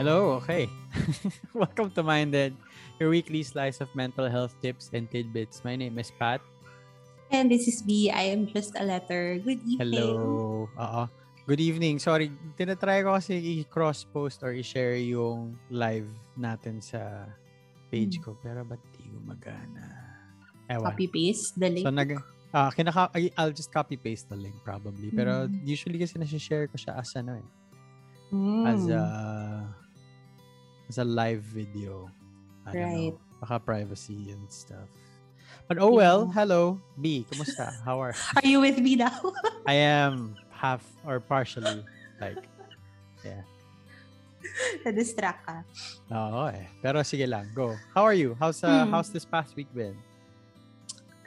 Hello, okay. Welcome to Minded, your weekly slice of mental health tips and tidbits. My name is Pat. And this is B. I am just a letter. Good evening. Hello. Oo. Good evening. Sorry, tinatry ko kasi i-cross-post or i-share yung live natin sa page Hmm. ko. Pero ba't di gumagana? Ewan. Copy-paste the link. So, nag, ah, kinaka, I'll just copy-paste the link probably. Pero Mm. usually kasi nasi-share ko siya as ano eh. Mm. As a, as a live video. I don't Right. know. Baka privacy and stuff. But oh well, Yeah. hello. B, kumusta? How are Are you with me now? I am half or partially like yeah. Na-distract ka. Oo eh. Pero sige lang, go. How are you? How's uh, Hmm. how's this past week been?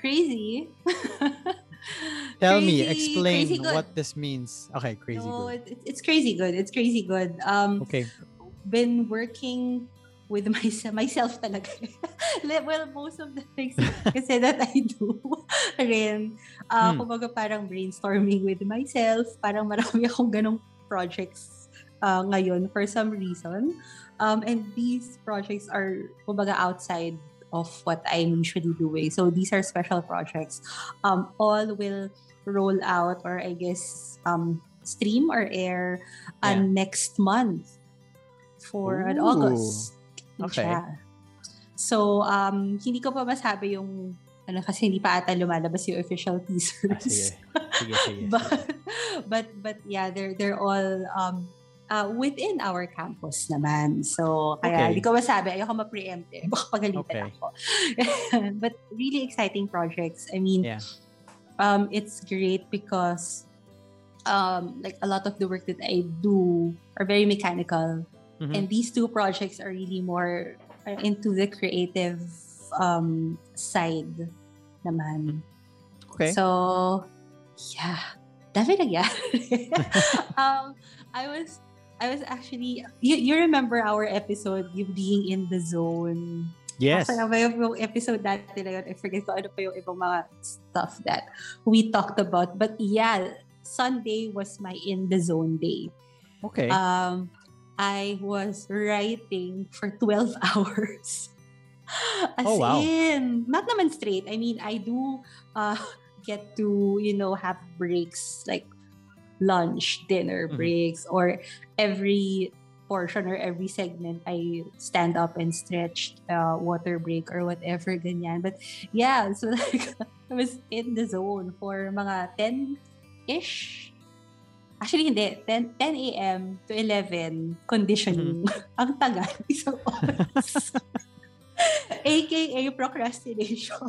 Crazy. Tell me, explain crazy what this means. Okay, crazy no, good. it, it's crazy good. It's crazy good. Um, Okay. Been working with myself, myself talaga. Well, most of the things kasi that I do rin, uh, Hmm. kumbaga parang brainstorming with myself, parang marami akong ganong projects uh, ngayon for some reason. Um, and these projects are kumbaga outside of what I'm usually doing. So these are special projects. Um, all will roll out or I guess um, stream or air uh, Yeah. next month for an Ooh. August. Okay. Siya. So, um, hindi ko pa masabi yung ano kasi hindi pa ata lumalabas yung official Ah, teasers. sige. Sige, sige. but but but yeah, they're they're all um uh, within our campus naman. So, kaya Okay. hindi ko masabi, ayoko ma-preempt eh. Baka pagalitan Okay. ako. but really exciting projects. I mean, Yeah. um, it's great because um, like a lot of the work that I do are very mechanical. Mhm. And these two projects are really more into the creative um, side naman. Okay. So, yeah. Dami nangyari. um, I was, I was actually, you, you remember our episode, you being in the zone. yes. Kasi ba yung, episode na yun, I forget ko ano pa yung ibang mga stuff that we talked about. But yeah, Sunday was my in the zone day. Okay. Um, I was writing for 12 hours. As Oh, wow. in, not naman straight. I mean, I do uh, get to, you know, have breaks like lunch, dinner Mhm. breaks, or every portion or every segment I stand up and stretch, uh, water break or whatever, ganyan. But yeah, so like, I was in the zone for mga 10-ish Actually, hindi. 10, 10 a.m. to 11, conditioning. Ang tagal. Isang oras. AKA procrastination.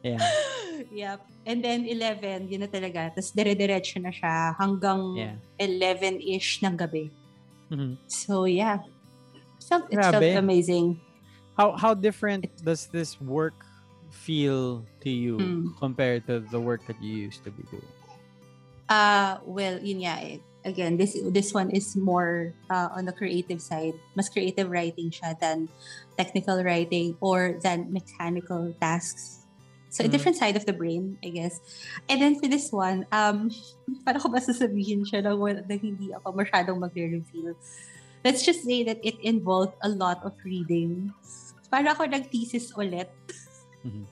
yeah. yep. And then 11, yun na talaga. Tapos dire-diretso na siya hanggang Yeah. 11-ish ng gabi. Mhm. So, yeah. Felt, it felt Grabe. amazing. How how different does this work feel to you Hmm. compared to the work that you used to be doing? Uh, well, yun nga eh. Again, this this one is more uh, on the creative side. Mas creative writing siya than technical writing or than mechanical tasks. So, a Mhm. different side of the brain, I guess. And then for this one, um, para ko ba sasabihin siya na, na hindi ako masyadong magre-reveal. Let's just say that it involved a lot of reading. Para ako nag-thesis ulit. Mhm.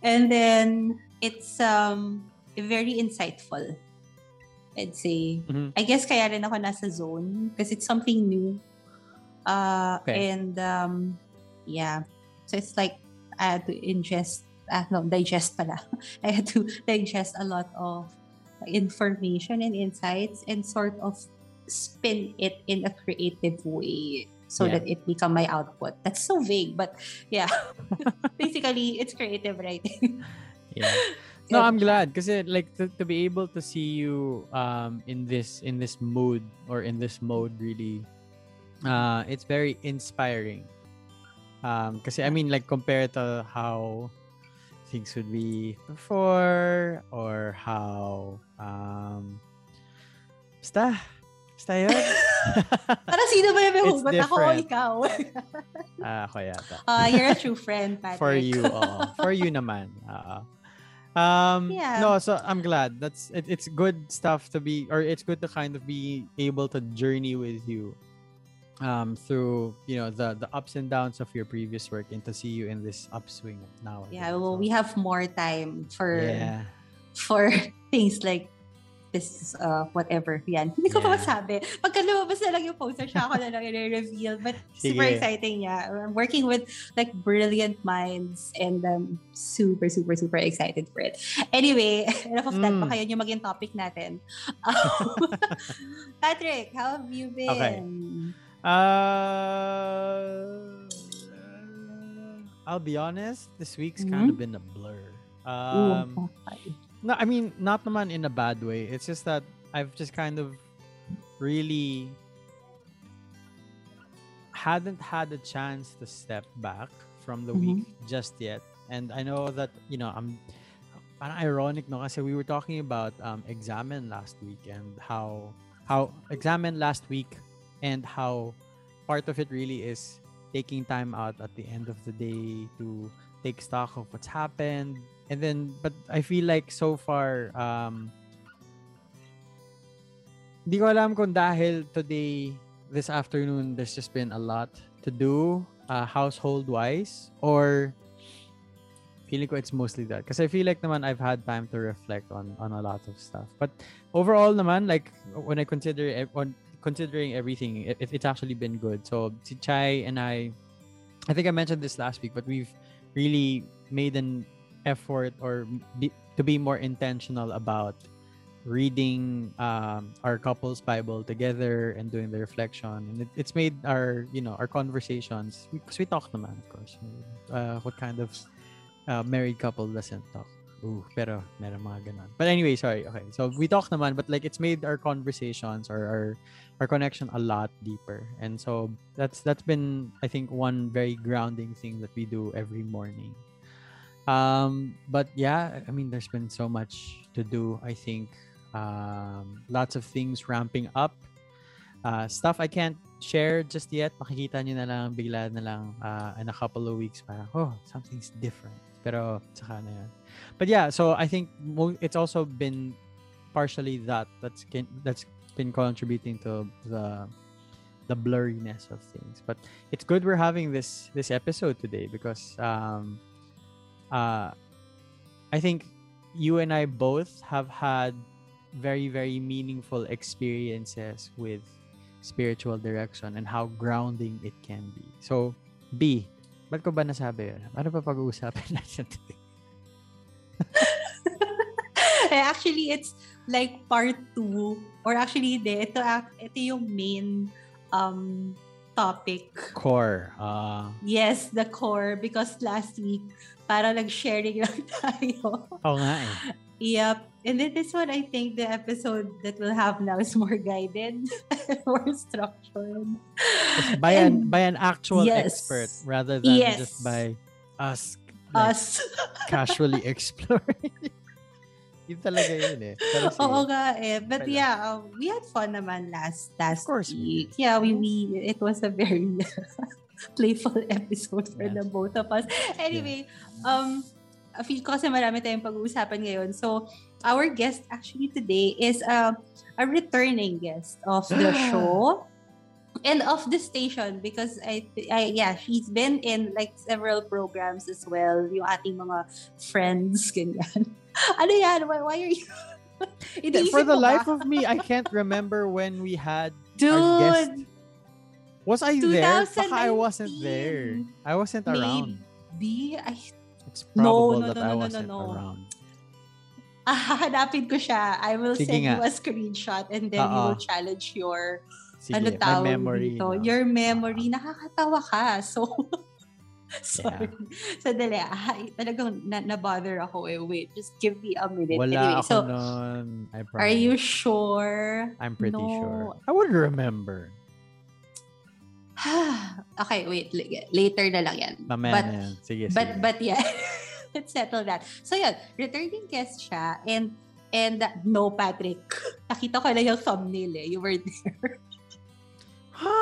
And then, it's um very insightful. I'd say. Mhm. I guess kaya rin ako nasa zone because it's something new. Uh, Okay. And um, yeah. So it's like I had to ingest, ah, no, digest pala. I had to digest a lot of information and insights and sort of spin it in a creative way so Yeah. that it become my output. That's so vague, but yeah. Basically, it's creative writing. Yeah. No, I'm glad because like to, to be able to see you um in this in this mood or in this mode really uh it's very inspiring. Um kasi I mean like compared to how things would be before or how um basta basta yun. Parang sino ba yung may hugot? Ako o ikaw? Ah, ako yata. Ah, you're a true friend, Patrick. for you oo. for you naman oo. Um Yeah. no so i'm glad that's it, it's good stuff to be or it's good to kind of be able to journey with you um, through you know the the ups and downs of your previous work and to see you in this upswing now. Yeah, well, So, we have more time for yeah. for things like this uh whatever yan hindi ko pa Yeah. masabi pagka lumabas na lang yung poster siya ako na lang i-reveal but super exciting yeah I'm working with like brilliant minds and um super super super excited for it anyway enough of that Mm. baka yun yung maging topic natin Um, Patrick how have you been Okay. Uh, I'll be honest. This week's kind of been a blur. Um, Ooh. No, I mean not naman in a bad way. It's just that I've just kind of really hadn't had a chance to step back from the week just yet. And I know that you know I'm parang ironic no kasi we were talking about um examen last week and how how examen last week and how part of it really is taking time out at the end of the day to take stock of what's happened and then but I feel like so far um Hindi ko alam kung dahil today this afternoon there's just been a lot to do uh, household wise or feeling ko it's mostly that. Because I feel like naman I've had time to reflect on on a lot of stuff. But overall naman like when I consider on considering everything it, it's actually been good. So si Chai and I I think I mentioned this last week but we've really made an effort or be, to be more intentional about reading um, our couple's Bible together and doing the reflection, and it, it's made our you know our conversations because we, talk naman of course. Uh, what kind of uh, married couple doesn't talk? Ooh, pero meron mga ganon. But anyway, sorry. Okay, so we talk naman, but like it's made our conversations or our our connection a lot deeper, and so that's that's been I think one very grounding thing that we do every morning. Um, but yeah, I mean, there's been so much to do. I think um, lots of things ramping up. Uh, stuff I can't share just yet. Makikita nyo na lang, bigla na lang uh, in a couple of weeks. Parang, oh, something's different. Pero, saka na yan. But yeah, so I think it's also been partially that that's that's been contributing to the the blurriness of things. But it's good we're having this this episode today because um, uh, I think you and I both have had very, very meaningful experiences with spiritual direction and how grounding it can be. So, B, ba't ko ba nasabi yun? Ano pa pag-uusapan natin today? Eh, actually it's like part two or actually hindi ito ito yung main um topic Core. Uh, yes the core because last week para nag-sharing lang tayo oo nga eh. yep and then this one I think the episode that we'll have now is more guided more structured By an, by an actual Yes. expert rather than Yes. just by us like, us casually exploring. yun talaga yun eh. Pero. Oo nga eh. But yeah, um, we had fun naman last last course we week. Yeah, we, we it was a very playful episode for Yes. the both of us. Anyway, um I feel ko kasi marami tayong pag-uusapan ngayon. So, our guest actually today is uh, a returning guest of the show and of the station because I, I yeah, she's been in like several programs as well. Yung ating mga friends, ganyan. ano yan? Why, why are you... For the life of me, I can't remember when we had Dude, our guest. Was I there? Baka I 2019. wasn't there. I wasn't around. maybe, ay, It's No, probable no, that no, I no, no, wasn't no. around. ah, hanapin ko siya. I will Sige send nga. you a screenshot and then you Oo. will challenge your Sige, ano tawag memory. dito? no? Your memory. Nakakatawa ka. So, sorry. Sandali. Ay, talagang na- na-bother ako eh. Wait, just give me a minute. Wala anyway, ako so, nun. I promise. are you sure? I'm pretty No. sure. I would remember. okay, wait. Later na lang yan. Mamaya But na yan. Sige, But sige. but yeah, let's settle that. So yun, returning guest siya and and uh, no Patrick. Nakita ko na yung thumbnail eh. You were there. Ha?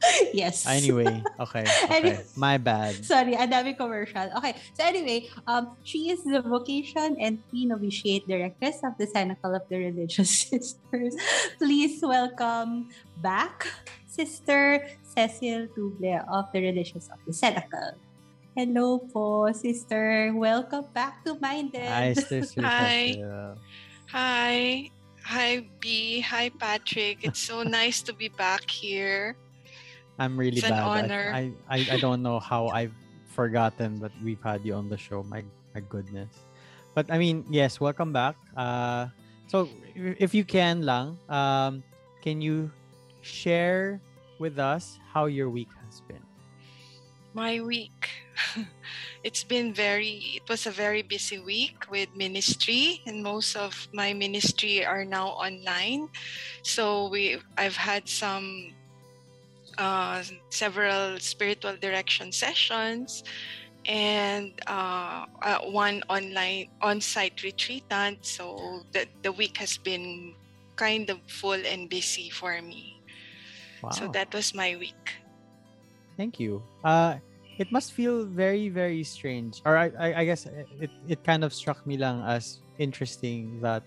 yes. Anyway, okay. okay. Anyway. My bad. Sorry, ang dami commercial. Okay, so anyway, um, she is the vocation and pre-novitiate directress of the Cenacle of the Religious Sisters. Please welcome back Sister Cecile Tuble of the Religious of the Cenacle. Hello po, sister. Welcome back to Minded. Hi, Sister Hi. Hi. Hi, B. Hi, Patrick. It's so nice to be back here. I'm really It's an bad. I- honor. I, I, I don't know how I've forgotten that we've had you on the show. My my goodness. But I mean, yes, welcome back. Uh so if if you can lang, um can you share with us how your week has been? My week. It's been very, it was a very busy week with ministry, and most of my ministry are now online. So we, I've had some, uh, several spiritual direction sessions, and uh, uh, one online on-site retreatant. So the the week has been kind of full and busy for me. Wow. So that was my week. Thank you. Uh, it must feel very, very strange. Or I, I, I guess it, it kind of struck me lang as interesting that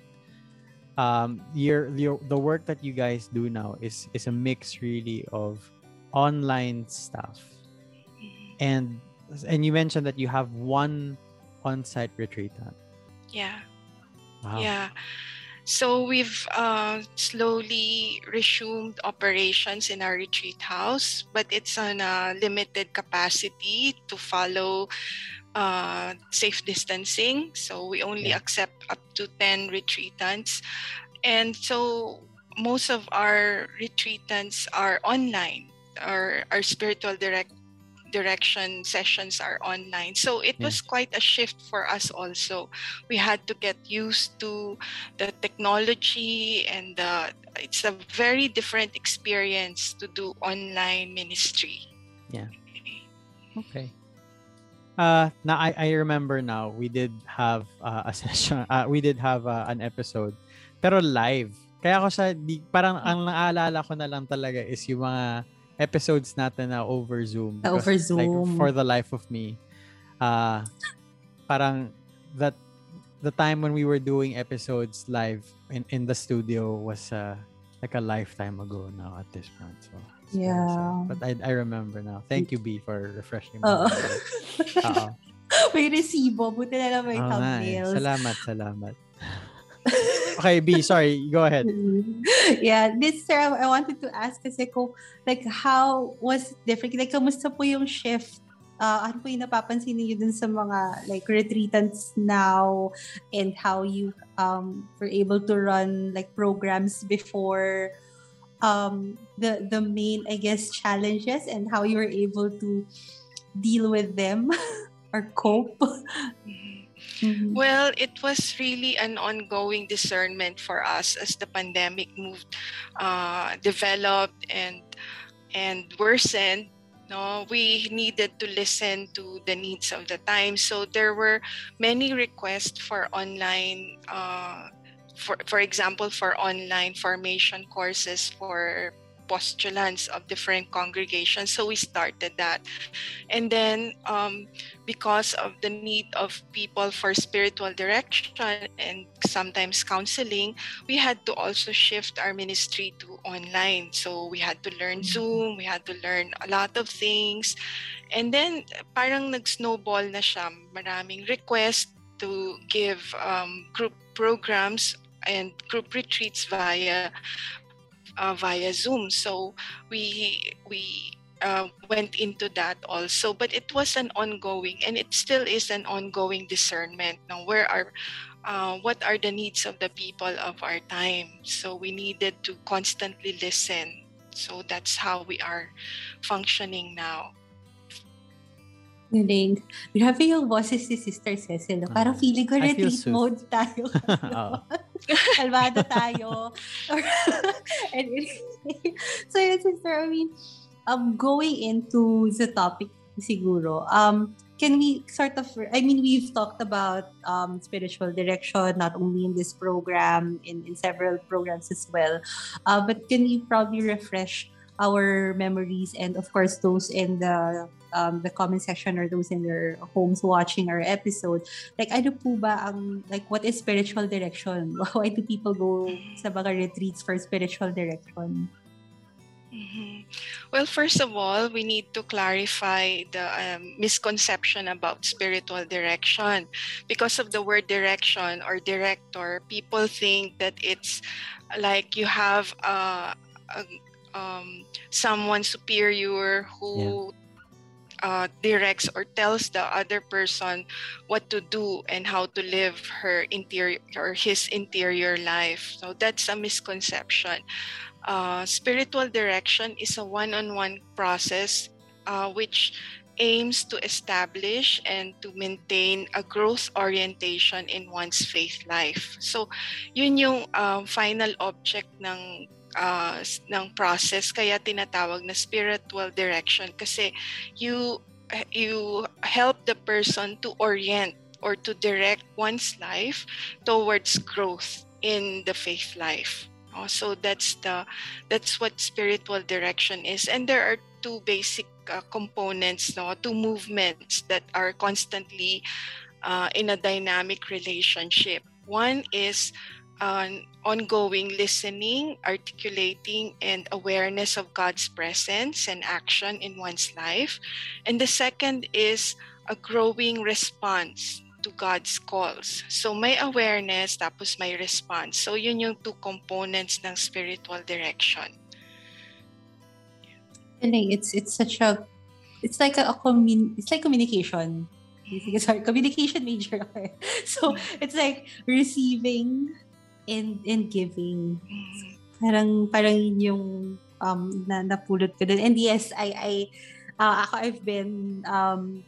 um your, your the work that you guys do now is is a mix really of online stuff and and you mentioned that you have one on-site retreatant. Yeah. Wow. Yeah. So we've uh, slowly resumed operations in our retreat house, but it's on a limited capacity to follow uh, safe distancing. So we only Yeah. accept up to 10 retreatants. And so most of our retreatants are online. Our, our spiritual direct direction sessions are online. So it was quite a shift for us also. We had to get used to the technology and the, it's a very different experience to do online ministry. Yeah. Okay. Uh, now I, I remember now we did have uh, a session. Uh, we did have uh, an episode, pero live. Kaya ako sa di, parang ang naalala ko na lang talaga is yung mga episodes natin na over Zoom. Na over Because, like, Zoom. for the life of me, uh, parang that the time when we were doing episodes live in, in the studio was uh, like a lifetime ago now at this point. So. Yeah. But I, I remember now. Thank you, B, for refreshing my Oo. may resibo. Buti na lang may eh. thumbnails. Salamat, salamat. okay, B, sorry. Go ahead. yeah, this sir, I wanted to ask kasi like how was different? Like kamusta po yung shift? Uh, ano po yung napapansin niyo dun sa mga like retreatants now and how you um were able to run like programs before um the the main I guess challenges and how you were able to deal with them or cope. Mhm. Well, it was really an ongoing discernment for us as the pandemic moved, uh, developed, and and worsened. No, we needed to listen to the needs of the time. So there were many requests for online, uh, for for example, for online formation courses for postulants of different congregations. So we started that, and then um, because of the need of people for spiritual direction and sometimes counseling, we had to also shift our ministry to online. So we had to learn Zoom, we had to learn a lot of things. And then parang nag-snowball na siya. Maraming request to give um, group programs and group retreats via uh, via Zoom. So we we uh, went into that also, but it was an ongoing, and it still is an ongoing discernment. Now, where are uh, what are the needs of the people of our time? So we needed to constantly listen. So that's how we are functioning now. Galing. Grabe yung boses si Sister Cecile. no? Parang Mm. feeling ko I feel mode tayo. Kalmado tayo. anyway, so yun, Sister, I mean, um, going into the topic siguro, um, can we sort of, I mean, we've talked about um, spiritual direction, not only in this program, in, in several programs as well. Uh, but can you probably refresh our memories and of course those in the um, the comment section or those in their homes watching our episode, like ano po ba ang, like what is spiritual direction? Why do people go sa mga retreats for spiritual direction? Mm-hmm. Well, first of all, we need to clarify the um, misconception about spiritual direction. Because of the word direction or director, people think that it's like you have a, a um, someone superior who uh, directs or tells the other person what to do and how to live her interior or his interior life. So that's a misconception. Uh, spiritual direction is a one-on-one process uh, which aims to establish and to maintain a growth orientation in one's faith life. So, yun yung uh, final object ng uh, ng process kaya tinatawag na spiritual direction. Kasi you you help the person to orient or to direct one's life towards growth in the faith life. Oh, so that's the that's what spiritual direction is. And there are two basic uh, components no two movements that are constantly uh, in a dynamic relationship. One is on ongoing listening, articulating, and awareness of God's presence and action in one's life. And the second is a growing response to God's calls. So may awareness tapos may response. So yun yung two components ng spiritual direction. It's it's such a it's like a, a commun it's like communication. Sorry, communication major. so it's like receiving in in giving. Parang parang yung um na napulot ko din. And yes, I I uh, ako I've been um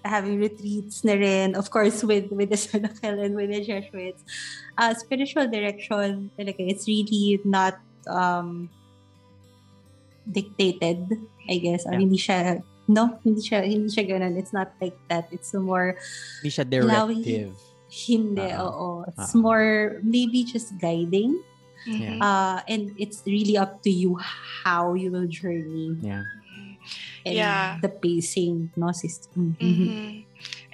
having retreats na rin, of course, with with the Sonakel and with the Jesuits. Uh, spiritual direction, talaga, it's really not um, dictated, I guess. Or yeah. hindi siya, no, hindi siya, hindi siya ganun. It's not like that. It's more, hindi siya directive. Allowing, Hindi, uh-huh. oo. It's uh-huh. more maybe just guiding. Mm-hmm. Uh, and it's really up to you how you will journey. Yeah. And yeah. the pacing, no, system. Mm-hmm. mm-hmm.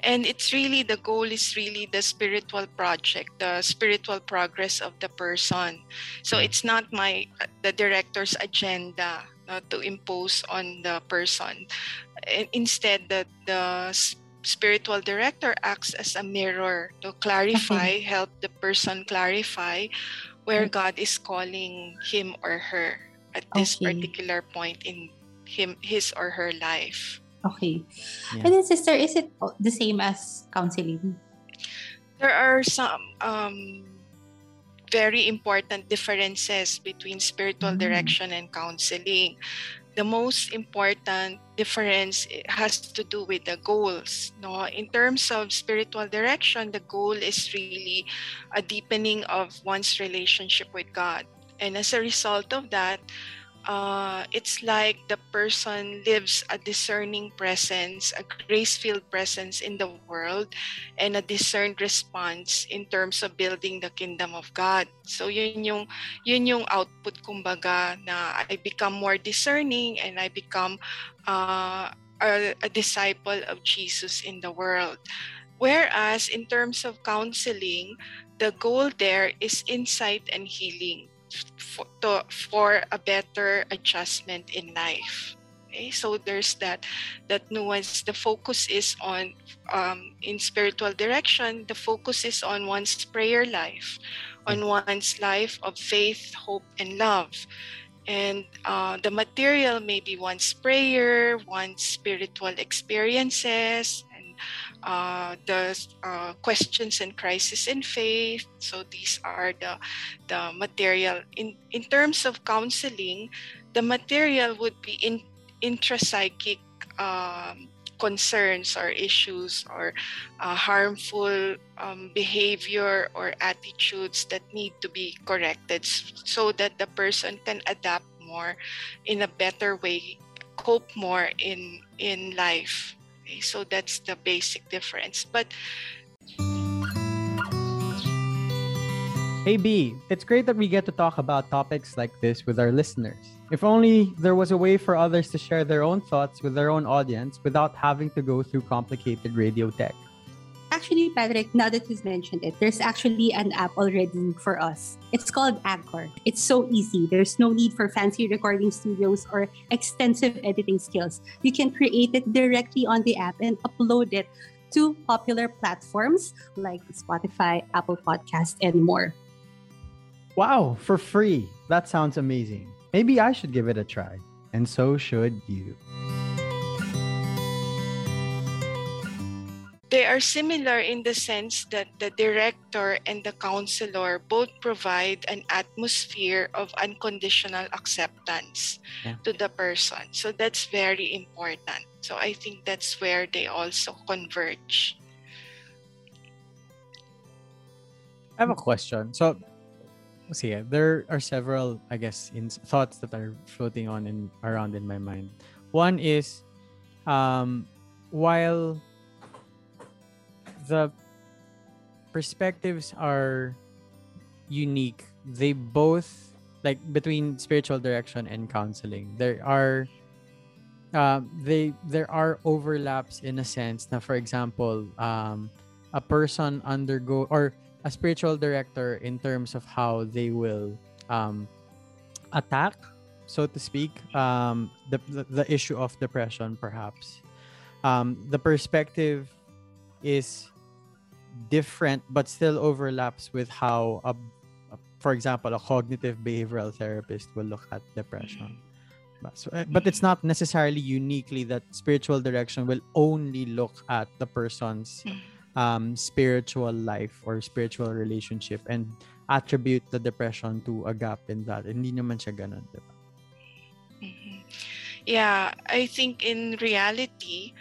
And it's really the goal is really the spiritual project, the spiritual progress of the person. So it's not my the director's agenda uh, to impose on the person. Instead, the the spiritual director acts as a mirror to clarify, okay. help the person clarify where God is calling him or her at this okay. particular point in him his or her life. Okay. Yeah. And then sister, is it the same as counseling? There are some um, very important differences between spiritual mm. direction and counseling the most important difference has to do with the goals no? In terms of spiritual direction the goal is really a deepening of one's relationship with god. And as a result of that uh, it's like the person lives a discerning presence, a grace-filled presence in the world, and a discerned response in terms of building the kingdom of God. So yun yung yun yung output kumbaga na I become more discerning and I become uh, a, a disciple of Jesus in the world. Whereas in terms of counseling, the goal there is insight and healing for, to, for a better adjustment in life. Okay, so there's that that nuance. The focus is on um, in spiritual direction. The focus is on one's prayer life, on one's life of faith, hope, and love. And uh, the material may be one's prayer, one's spiritual experiences, uh, the uh, questions and crisis in faith. So these are the the material. In in terms of counseling, the material would be in intrapsychic um, concerns or issues or uh, harmful um, behavior or attitudes that need to be corrected so that the person can adapt more in a better way cope more in in life Okay, so that's the basic difference. But Hey B, it's great that we get to talk about topics like this with our listeners. If only there was a way for others to share their own thoughts with their own audience without having to go through complicated radio tech. Actually, Patrick, now that you've mentioned it, there's actually an app already for us. It's called Anchor. It's so easy. There's no need for fancy recording studios or extensive editing skills. You can create it directly on the app and upload it to popular platforms like Spotify, Apple Podcast, and more. Wow, for free. That sounds amazing. Maybe I should give it a try. And so should you. They are similar in the sense that the director and the counselor both provide an atmosphere of unconditional acceptance Yeah. to the person. So that's very important. So I think that's where they also converge. I have a question. So, see, there are several, I guess, in thoughts that are floating on in around in my mind. One is, um, while the perspectives are unique, they both like between spiritual direction and counseling. There are um, they there are overlaps in a sense. Now, for example, um, a person undergo or a spiritual director in terms of how they will um, attack, so to speak, um, the, the the issue of depression, perhaps. Um, the perspective is different, but still overlaps with how, a, a- for example, a cognitive behavioral therapist will look at depression. But, so, uh, but it's not necessarily uniquely that spiritual direction will only look at the person's um, spiritual life or spiritual relationship and attribute the depression to a gap in that. Hindi naman siya ganun, di ba? Mhm. Yeah, I think in reality,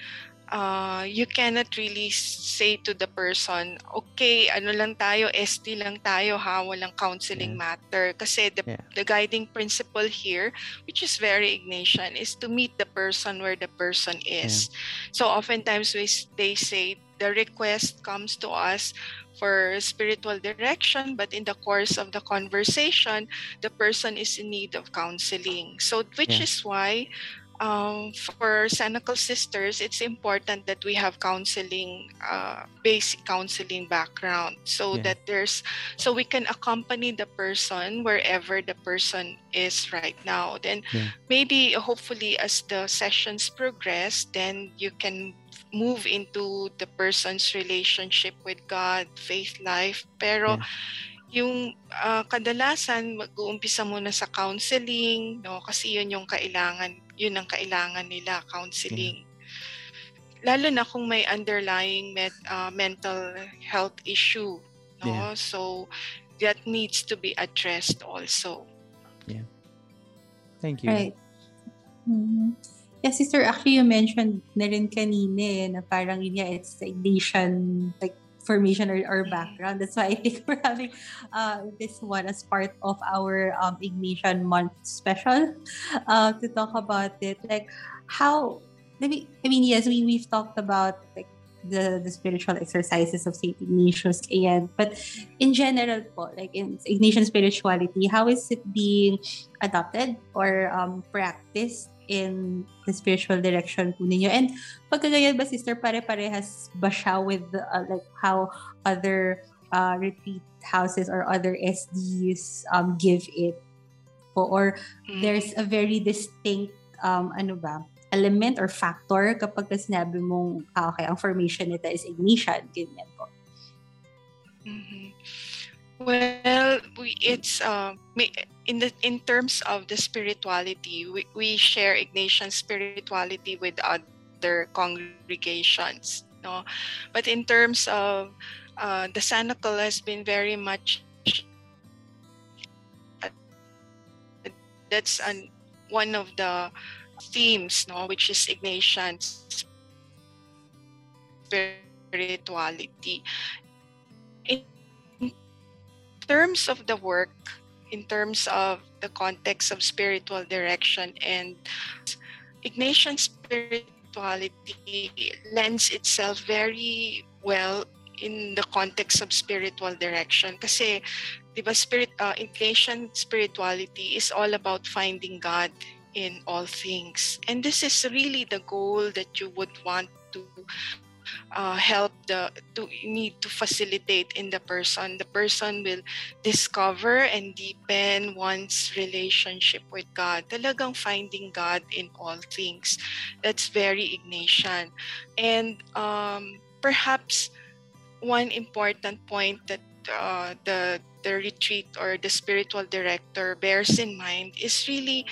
uh, you cannot really say to the person, okay, ano lang tayo, ST lang tayo ha, walang counseling matter. Kasi the, Yeah. the guiding principle here, which is very Ignatian, is to meet the person where the person is. So oftentimes we, they say the request comes to us for spiritual direction, but in the course of the conversation, the person is in need of counseling. So, which Yeah. is why um, for Senecal sisters, it's important that we have counseling, uh, basic counseling background, so Yeah. that there's, so we can accompany the person wherever the person is right now. Then Yeah. maybe, hopefully, as the sessions progress, then you can move into the person's relationship with God, faith life. Pero yung ah, kadalasan mag-uumpisa muna sa counseling, no? Kasi yun yung kailangan, yun ang kailangan nila, counseling. Lalo na kung may underlying met- ah, mental health issue, no? Yeah. So that needs to be addressed also. Thank you. Right. Mhm. Yeah, sister, actually you mentioned na rin kanina eh, na parang yun nga, it's the Ignatian like formation or, or background. That's why I think we're having uh, this one as part of our um, Ignatian month special uh, to talk about it. Like how, I mean, I mean yes, we, we've talked about like the, the spiritual exercises of St. Ignatius, ayan. But in general po, like in Ignatian spirituality, how is it being adopted or um, practiced in the spiritual direction po ninyo? And pagkagayan ba, sister, pare-parehas ba siya with uh, like how other uh, retreat houses or other SDs um, give it? Po? Or Mm. there's a very distinct um, ano ba, element or factor kapag ka sinabi mong, ah, okay, ang formation nito is Ignatian, ganyan po. Mhm. Well, we, it's uh, may- in the in terms of the spirituality, we, we share Ignatian spirituality with other congregations, no. But in terms of uh, the Cenacle has been very much that's an one of the themes, no, which is Ignatian spirituality. In terms of the work, in terms of the context of spiritual direction and Ignatian spirituality lends itself very well in the context of spiritual direction. Kasi 'di ba spirit uh, Ignatian spirituality is all about finding God in all things. And this is really the goal that you would want to uh, help the to need to facilitate in the person. The person will discover and deepen one's relationship with god. Talagang finding god in all things. That's very ignatian. And um, perhaps one important point that uh, the the retreat or the spiritual director bears in mind is really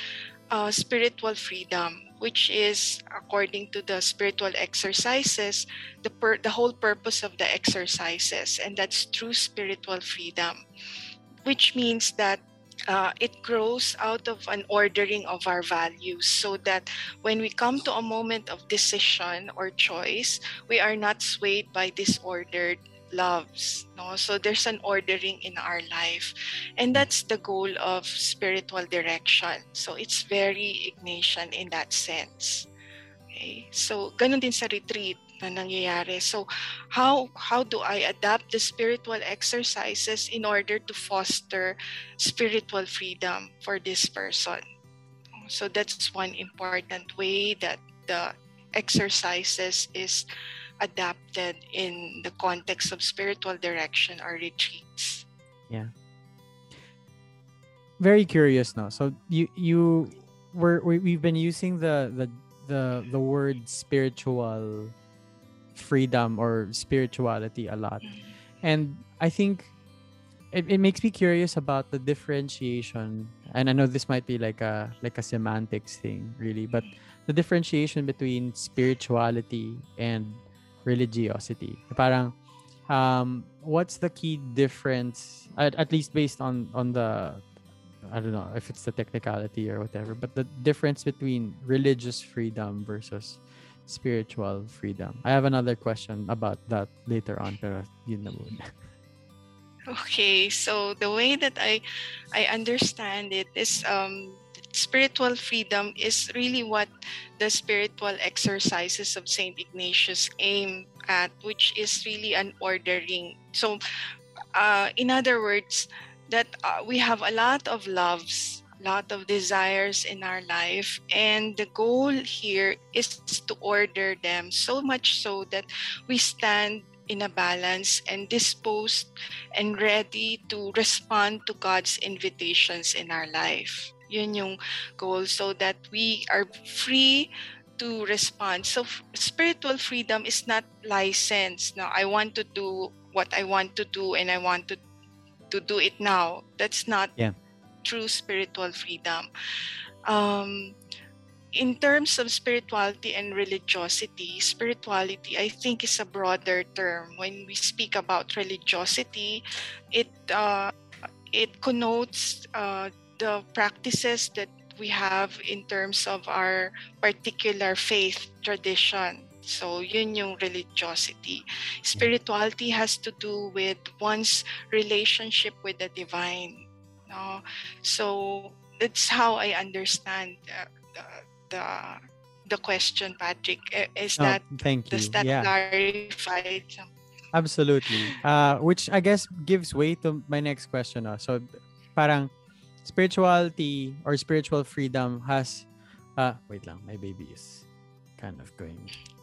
uh, spiritual freedom, which is according to the spiritual exercises, the per- the whole purpose of the exercises, and that's true spiritual freedom, which means that uh, it grows out of an ordering of our values so that when we come to a moment of decision or choice, we are not swayed by disordered loves no? So there's an ordering in our life. And that's the goal of spiritual direction. So it's very ignatian in that sense. Okay? So ganun din sa retreat na nangyayari. So how how do i adapt the spiritual exercises in order to foster spiritual freedom for this person? So that's one important way that the exercises is adapted in the context of spiritual direction or retreats. Yeah. Very curious now. So you you were we, we've been using the the the the word spiritual freedom or spirituality a lot. Mm-hmm. And I think it, it makes me curious about the differentiation and I know this might be like a like a semantics thing really, but mm-hmm. the differentiation between spirituality and religiosity. Parang um what's the key difference at, at least based on on the I don't know if it's the technicality or whatever, but the difference between religious freedom versus spiritual freedom. I have another question about that later on, pero yun na muna. Okay, so the way that I I understand it is um spiritual freedom is really what the spiritual exercises of Saint Ignatius aim at, which is really an ordering. So, uh, in other words, that uh, we have a lot of loves, lot of desires in our life, and the goal here is to order them so much so that we stand in a balance and disposed and ready to respond to God's invitations in our life. Yun yung goal so that we are free to respond. So spiritual freedom is not license. Now I want to do what I want to do and I want to to do it now. That's not yeah. true spiritual freedom. Um, in terms of spirituality and religiosity, spirituality I think is a broader term. When we speak about religiosity, it uh, it connotes uh, the practices that we have in terms of our particular faith tradition. So, yun yung religiosity. Spirituality has to do with one's relationship with the divine. No? So, that's how I understand uh, the, the the question, Patrick. Is oh, that thank you. does that yeah. clarify? Absolutely. Uh, which I guess gives way to my next question. Uh. So, parang spirituality or spiritual freedom has uh wait lang my baby is kind of going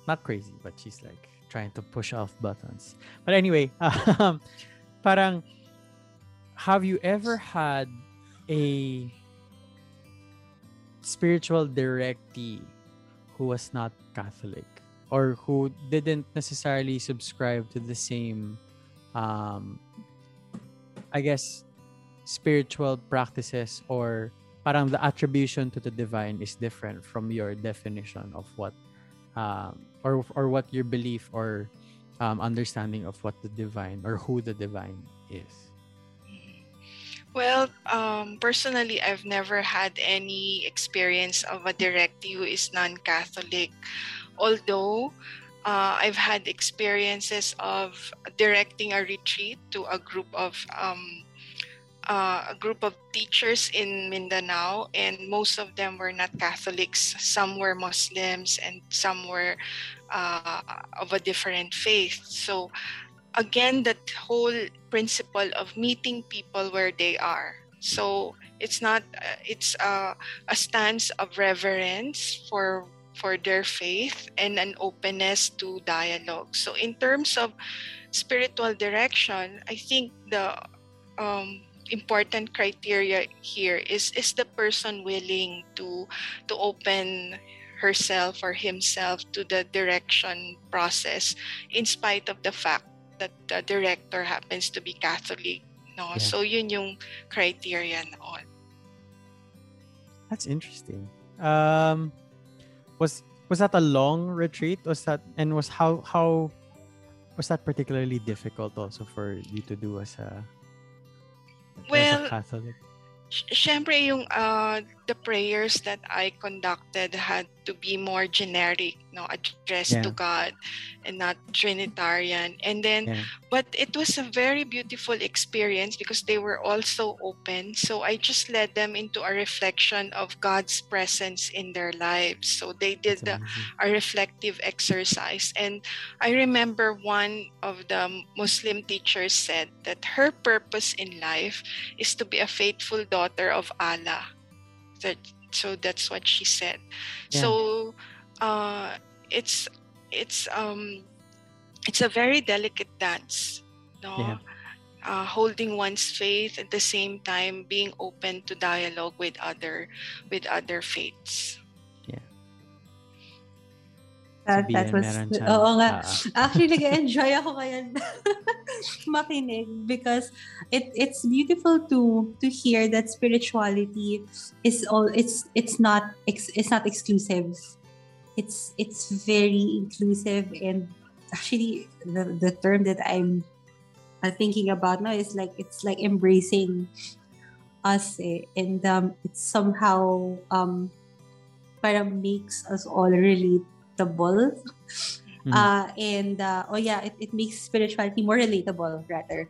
not crazy but she's like trying to push off buttons. But anyway um parang have you ever had a spiritual directee who was not catholic or who didn't necessarily subscribe to the same um i guess spiritual practices or parang the attribution to the divine is different from your definition of what um, or or what your belief or um, understanding of what the divine or who the divine is. Well um, personally i've never had any experience of a directee who is non-catholic. Although uh, I've had experiences of directing a retreat to a group of um, uh, a group of teachers in Mindanao, and most of them were not Catholics. Some were Muslims, and some were uh, of a different faith. So again that whole principle of meeting people where they are so it's not uh, it's a, a stance of reverence for for their faith and an openness to dialogue so in terms of spiritual direction i think the um, important criteria here is is the person willing to to open herself or himself to the direction process in spite of the fact that the director happens to be Catholic. No? Yeah. So yun yung criteria noon. That's interesting. Um, was was that a long retreat? Was that and was how how was that particularly difficult also for you to do as a well, Catholic? Syempre yung uh, the prayers that I conducted had to be more generic, no, addressed yeah. to God and not Trinitarian. And then, yeah. but it was a very beautiful experience because they were also open. So I just led them into a reflection of God's presence in their lives. So they did the, a reflective exercise. And I remember one of the Muslim teachers said that her purpose in life is to be a faithful daughter of Allah that so that's what she said yeah. so uh, it's it's um it's a very delicate dance no yeah. uh, holding one's faith at the same time being open to dialogue with other with other faiths That, that was, oo nga. Uh, Actually, nag-enjoy ako ngayon makinig because it it's beautiful to to hear that spirituality is all it's it's not it's not exclusive. It's it's very inclusive and actually the the term that I'm thinking about now is like it's like embracing us eh, and um, it somehow um para makes us all relate relatable. Mm-hmm. Uh, and uh, oh yeah, it, it makes spirituality more relatable rather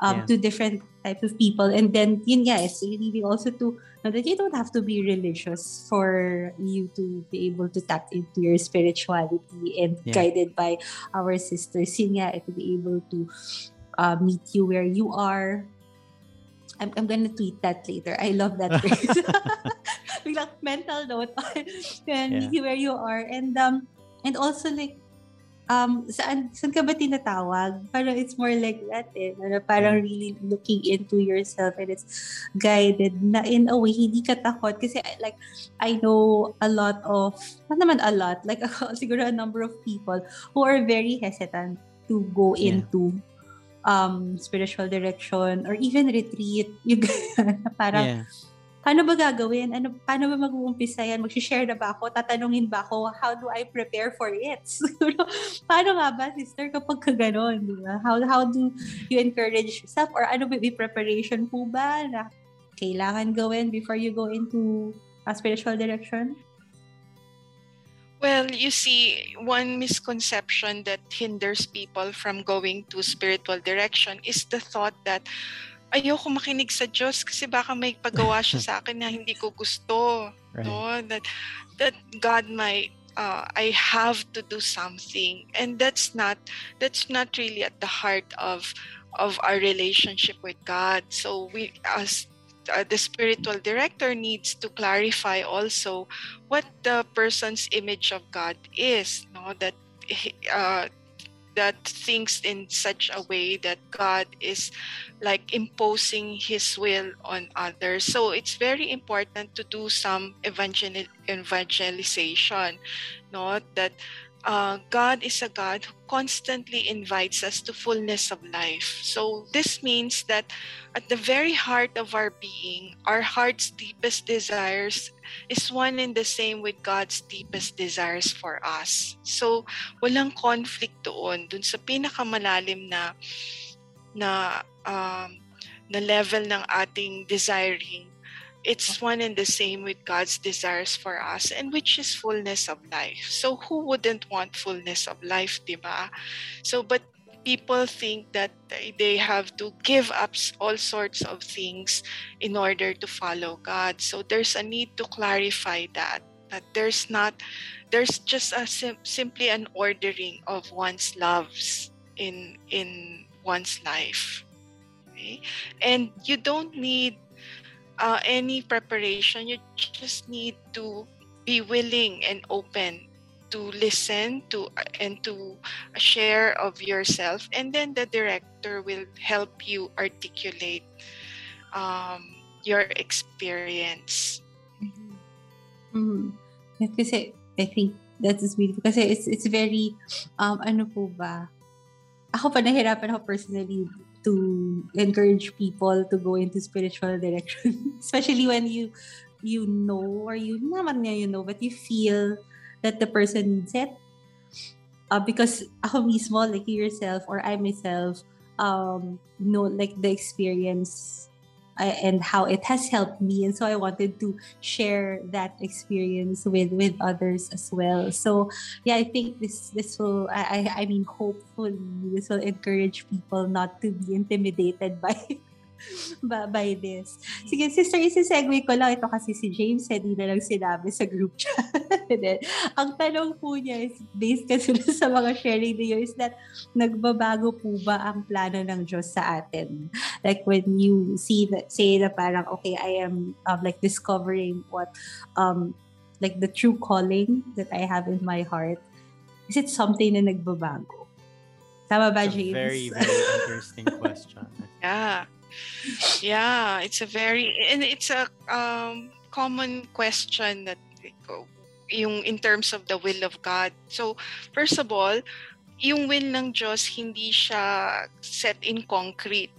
um, yeah. to different type of people. And then yun yeah, it's really also to know that you don't have to be religious for you to be able to tap into your spirituality and yeah. guided by our sisters. Yun yeah, to be able to uh, meet you where you are. I'm, I'm gonna tweet that later. I love that phrase. mental note and yeah. where you are. And um and also like um saan saan ka ba tinatawag? Parang it's more like that eh. Parang really looking into yourself and it's guided na in a way hindi ka takot. Kasi like I know a lot of not naman a lot like siguro a number of people who are very hesitant to go yeah. into um spiritual direction or even retreat. Yung parang yeah paano ba gagawin? Ano, paano ba mag-uumpisa yan? Mag-share na ba ako? Tatanungin ba ako? How do I prepare for it? paano nga ba, sister, kapag ka ganon? Di ba? How, how do you encourage yourself? Or ano ba, may preparation po ba na kailangan gawin before you go into a spiritual direction? Well, you see, one misconception that hinders people from going to spiritual direction is the thought that ayoko makinig sa Diyos kasi baka may pagawa siya sa akin na hindi ko gusto. Right. No? That, that God might uh, I have to do something and that's not that's not really at the heart of of our relationship with God so we as uh, the spiritual director needs to clarify also what the person's image of God is no that uh, that thinks in such a way that God is like imposing his will on others. So it's very important to do some evangel- evangelization, no? That uh, God is a God who constantly invites us to fullness of life. So this means that at the very heart of our being, our heart's deepest desires is one and the same with God's deepest desires for us. So walang conflict doon, dun sa pinakamalalim na na um, na level ng ating desiring it's one and the same with God's desires for us and which is fullness of life. So who wouldn't want fullness of life, diba? So but people think that they have to give up all sorts of things in order to follow God. So there's a need to clarify that that there's not there's just a sim- simply an ordering of one's loves in in one's life. Okay? And you don't need uh, any preparation. You just need to be willing and open to listen to and to share of yourself and then the director will help you articulate um, your experience mm-hmm. Mm-hmm. I think that is beautiful kasi it's it's very um ano po ba ako pa nahirapan ako personally to encourage people to go into spiritual direction. Especially when you you know or you naman nga you know but you feel that the person needs it. Uh, because ako mismo like you yourself or I myself um know like the experience and how it has helped me and so i wanted to share that experience with with others as well. So yeah i think this this will i i mean hopefully this will encourage people not to be intimidated by by, by this. Sige, sister, isi-segue ko lang. Ito kasi si James, hindi na lang sinabi sa group chat. ang tanong po niya is, based kasi sa mga sharing niyo, is that nagbabago po ba ang plano ng Diyos sa atin? Like when you see that, say na parang, okay, I am um, like discovering what, um, like the true calling that I have in my heart, is it something na nagbabago? Tama ba, James? very, very interesting question. Yeah. Yeah, it's a very and it's a um, common question that yung in terms of the will of God. So, first of all, yung will ng Diyos hindi siya set in concrete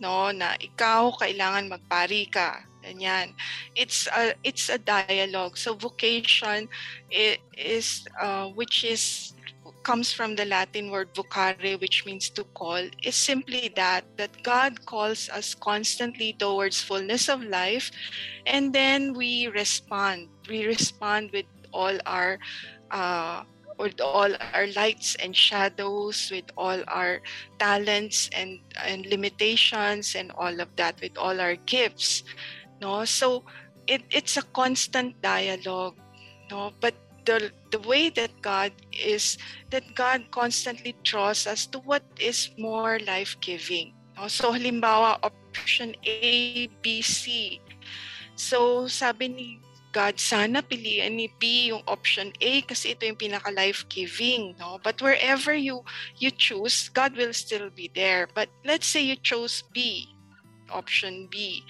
no? Na ikaw kailangan magpari ka ganyan. It's a it's a dialogue. So vocation is uh, which is comes from the Latin word vocare, which means to call, is simply that, that God calls us constantly towards fullness of life, and then we respond. We respond with all our uh, with all our lights and shadows, with all our talents and, and limitations and all of that, with all our gifts. No? So it, it's a constant dialogue. No? But the the way that God is that God constantly draws us to what is more life-giving. So halimbawa option A, B, C. So sabi ni God, sana piliin ni B yung option A kasi ito yung pinaka life-giving, no? But wherever you you choose, God will still be there. But let's say you chose B, option B.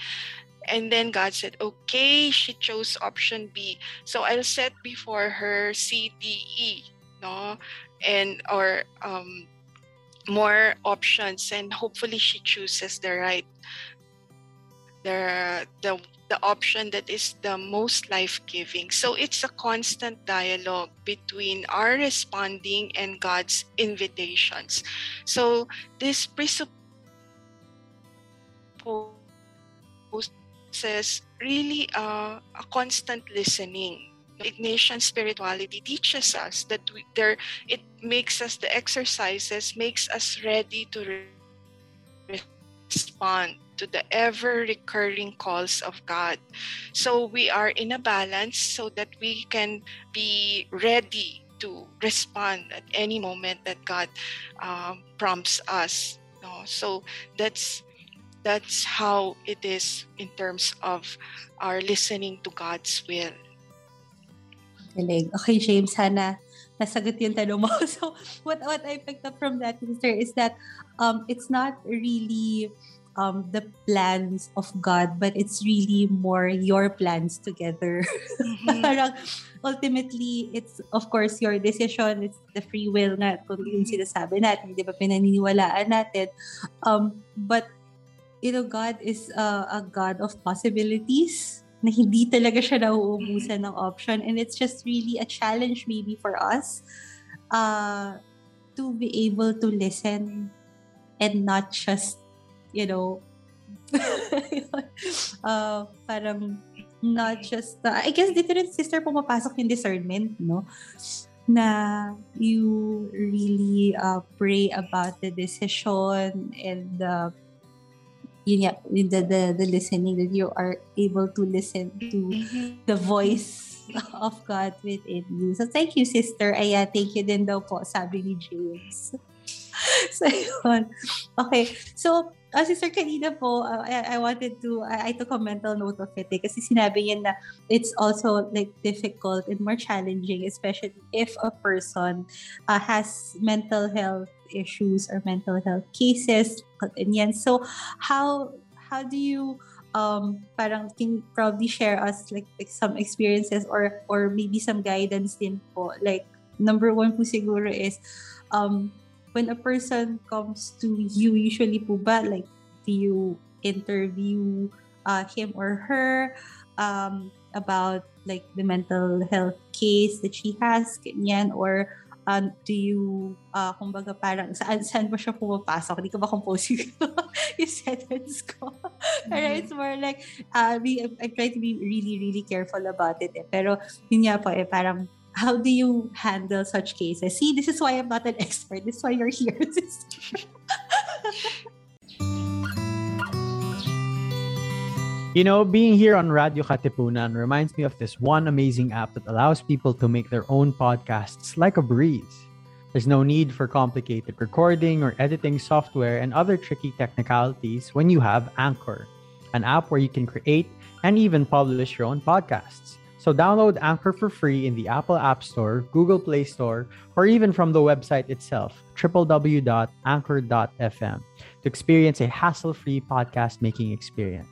And then God said, okay, she chose option B. So I'll set before her C, D, E, no? And, or um, more options and hopefully she chooses the right, the, the, the option that is the most life-giving. So it's a constant dialogue between our responding and God's invitations. So this presupposes says really uh, a constant listening. Ignatian spirituality teaches us that we, there it makes us the exercises makes us ready to re- respond to the ever recurring calls of God. So we are in a balance so that we can be ready to respond at any moment that God um, prompts us. No? So that's that's how it is in terms of our listening to God's will. Galing. Okay, James, sana nasagot yung tanong mo. So, what, what I picked up from that, sister, is that um, it's not really um, the plans of God, but it's really more your plans together. Mm-hmm. Ultimately, it's of course your decision. It's the free will nga kung yung mm-hmm. sinasabi natin, di ba, pinaniniwalaan natin. Um, but you know, God is uh, a God of possibilities na hindi talaga siya nauubusan ng option. And it's just really a challenge maybe for us uh, to be able to listen and not just, you know, uh, parang not just, uh, I guess dito rin, sister, pumapasok yung discernment, no? Na you really uh, pray about the decision and uh, yun nga, the, the, the listening, that you are able to listen to mm-hmm. the voice of God within you. So, thank you, sister. Aya, thank you din daw po, sabi ni James. so, yun. Okay. So, uh, si Sir kanina po, uh, I, I wanted to, I, I took a mental note of it eh, kasi sinabi niya na it's also like difficult and more challenging, especially if a person uh, has mental health issues or mental health cases. And yan. So, how, how do you, um parang can probably share us like, like some experiences or or maybe some guidance din po like number one po siguro is um when a person comes to you, usually po ba, like, do you interview uh, him or her um, about like the mental health case that she has, ganyan, or um, do you, uh, kumbaga parang, saan, saan mo siya pumapasok? Hindi ko ba compose yung sentence ko? Mm-hmm. Pero it's more like, uh, we, I try to be really, really careful about it. Eh. Pero yun nga po, eh, parang how do you handle such cases? See, this is why I'm not an expert. This is why you're here. you know, being here on Radio Katipunan reminds me of this one amazing app that allows people to make their own podcasts like a breeze. There's no need for complicated recording or editing software and other tricky technicalities when you have Anchor, an app where you can create and even publish your own podcasts. So download Anchor for free in the Apple App Store, Google Play Store, or even from the website itself, www.anchor.fm, to experience a hassle-free podcast making experience.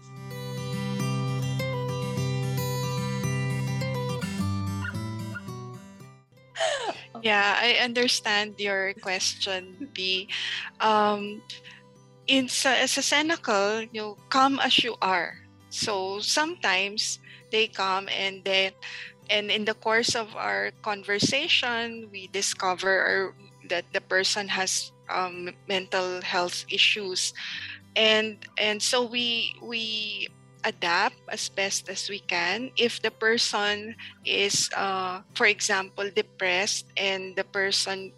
Yeah, I understand your question, B. Um, in sa, sa you come as you are. So sometimes they come and then and in the course of our conversation we discover or that the person has um, mental health issues. And and so we we adapt as best as we can. If the person is uh, for example depressed and the person